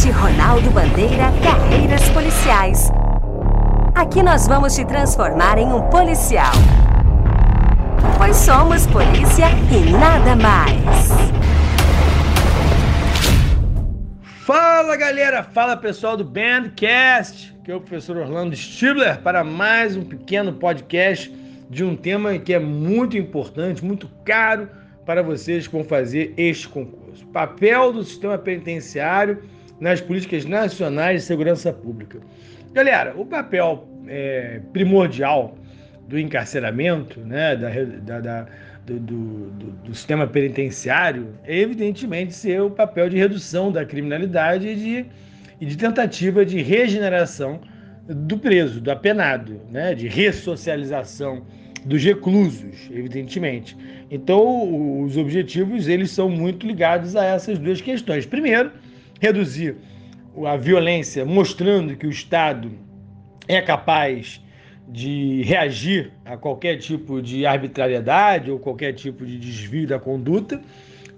Podcast Ronaldo Bandeira Carreiras Policiais. Aqui nós vamos te transformar em um policial. Pois somos polícia e nada mais. Fala galera, fala pessoal do Bandcast, que é o professor Orlando Stibler para mais um pequeno podcast de um tema que é muito importante, muito caro para vocês que vão fazer este concurso. Papel do sistema penitenciário nas políticas nacionais de segurança pública. Galera, o papel é, primordial do encarceramento, né, da, da, da do, do, do, sistema penitenciário é evidentemente ser o papel de redução da criminalidade e de, e de tentativa de regeneração do preso, do apenado, né, de ressocialização dos reclusos, evidentemente. Então, os objetivos eles são muito ligados a essas duas questões. Primeiro, reduzir a violência, mostrando que o Estado é capaz de reagir a qualquer tipo de arbitrariedade ou qualquer tipo de desvio da conduta.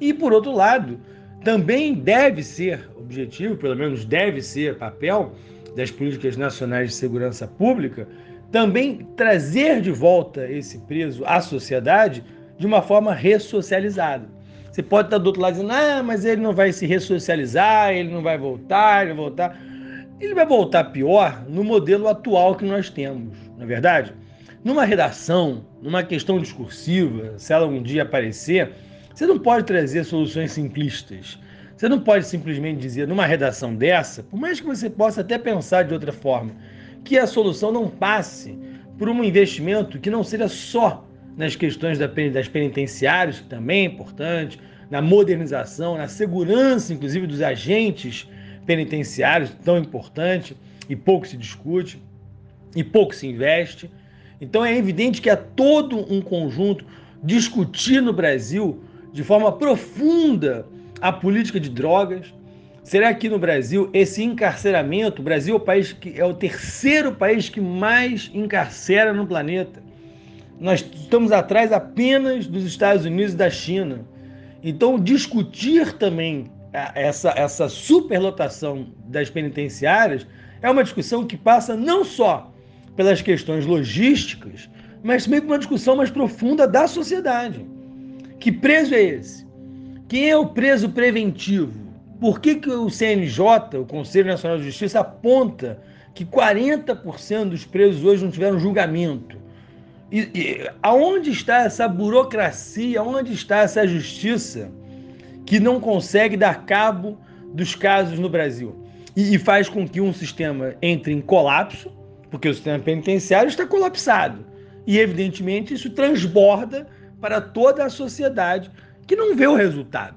E, por outro lado, também deve ser objetivo, pelo menos deve ser papel das políticas nacionais de segurança pública, também trazer de volta esse preso à sociedade de uma forma ressocializada. Você pode estar do outro lado dizendo, ah, mas ele não vai se ressocializar, ele não vai voltar, ele vai voltar. Ele vai voltar pior no modelo atual que nós temos, não é verdade? Numa redação, numa questão discursiva, se ela um dia aparecer, você não pode trazer soluções simplistas. Você não pode simplesmente dizer, numa redação dessa, por mais que você possa até pensar de outra forma, que a solução não passe por um investimento que não seja só nas questões das penitenciárias, que também é importante, na modernização, na segurança, inclusive, dos agentes penitenciários, tão importante, e pouco se discute, e pouco se investe. Então é evidente que há todo um conjunto discutir no Brasil de forma profunda a política de drogas. Será que no Brasil esse encarceramento, o Brasil é o país que é o terceiro país que mais encarcera no planeta. Nós estamos atrás apenas dos Estados Unidos e da China. Então, discutir também essa, essa superlotação das penitenciárias é uma discussão que passa não só pelas questões logísticas, mas também por uma discussão mais profunda da sociedade. Que preso é esse? Quem é o preso preventivo? Por que, que o CNJ, o Conselho Nacional de Justiça, aponta que 40% dos presos hoje não tiveram julgamento? E, e, aonde está essa burocracia, onde está essa justiça que não consegue dar cabo dos casos no Brasil? E, e faz com que um sistema entre em colapso, porque o sistema penitenciário está colapsado. E, evidentemente, isso transborda para toda a sociedade que não vê o resultado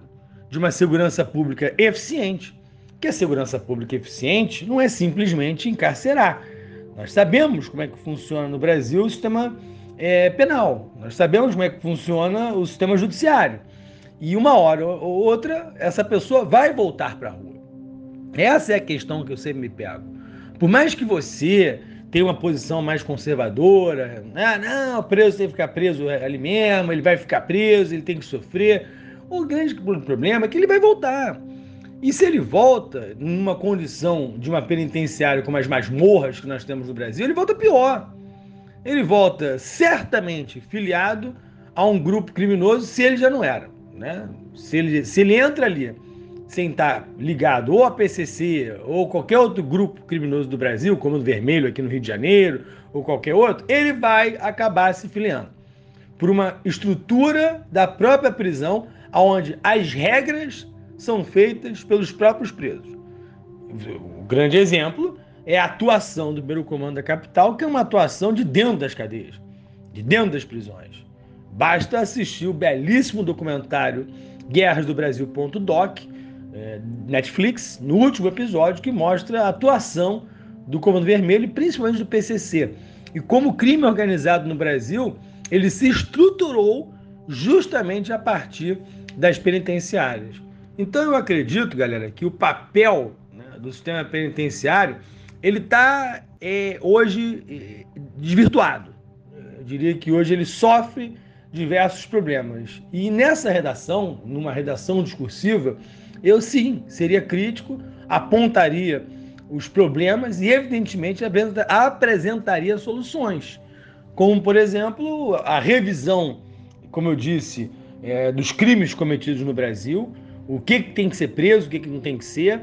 de uma segurança pública eficiente. Que a segurança pública eficiente não é simplesmente encarcerar. Nós sabemos como é que funciona no Brasil o sistema é, penal. Nós sabemos como é que funciona o sistema judiciário. E uma hora ou outra, essa pessoa vai voltar para a rua. Essa é a questão que eu sempre me pego. Por mais que você tenha uma posição mais conservadora, ah, não, o preso tem que ficar preso ali mesmo, ele vai ficar preso, ele tem que sofrer. O grande problema é que ele vai voltar. E se ele volta numa condição de uma penitenciária como as masmorras que nós temos no Brasil, ele volta pior ele volta certamente filiado a um grupo criminoso se ele já não era. Né? Se, ele, se ele entra ali sem estar ligado ou a PCC ou qualquer outro grupo criminoso do Brasil, como o Vermelho aqui no Rio de Janeiro, ou qualquer outro, ele vai acabar se filiando por uma estrutura da própria prisão, onde as regras são feitas pelos próprios presos. O grande exemplo é a atuação do primeiro comando da capital, que é uma atuação de dentro das cadeias, de dentro das prisões. Basta assistir o belíssimo documentário Guerras do Brasil.doc, é, Netflix, no último episódio, que mostra a atuação do Comando Vermelho principalmente do PCC. E como o crime organizado no Brasil, ele se estruturou justamente a partir das penitenciárias. Então eu acredito, galera, que o papel né, do sistema penitenciário ele está é, hoje é, desvirtuado. Eu diria que hoje ele sofre diversos problemas. E nessa redação, numa redação discursiva, eu sim seria crítico apontaria os problemas e, evidentemente, apresentaria soluções. Como, por exemplo, a revisão, como eu disse, é, dos crimes cometidos no Brasil, o que, que tem que ser preso, o que, que não tem que ser,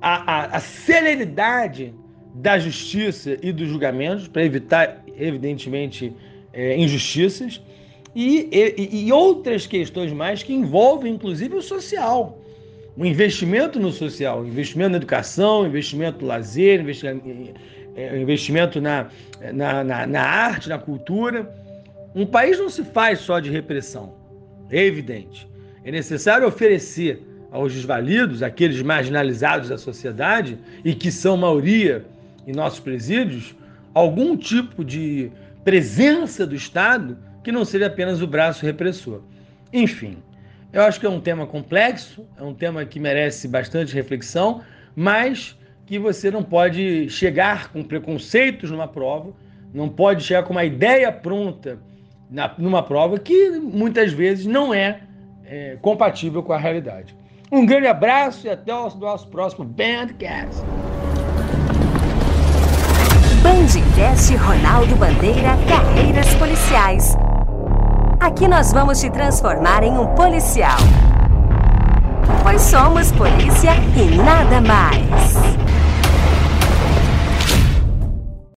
a, a, a celeridade da justiça e dos julgamentos para evitar, evidentemente, é, injustiças e, e, e outras questões mais que envolvem, inclusive, o social um investimento no social, investimento na educação, investimento no lazer, é, investimento na, na, na, na, arte, na cultura. Um país não se faz só de repressão, é evidente. É necessário oferecer aos desvalidos, aqueles marginalizados da sociedade e que são maioria em nossos presídios, algum tipo de presença do Estado que não seja apenas o braço repressor. Enfim, eu acho que é um tema complexo, é um tema que merece bastante reflexão, mas que você não pode chegar com preconceitos numa prova, não pode chegar com uma ideia pronta numa prova que muitas vezes não é, é, compatível com a realidade. Um grande abraço e até o nosso próximo Bandcast. Bandcast Ronaldo Bandeira Carreiras Policiais. Aqui nós vamos te transformar em um policial. Pois somos polícia e nada mais.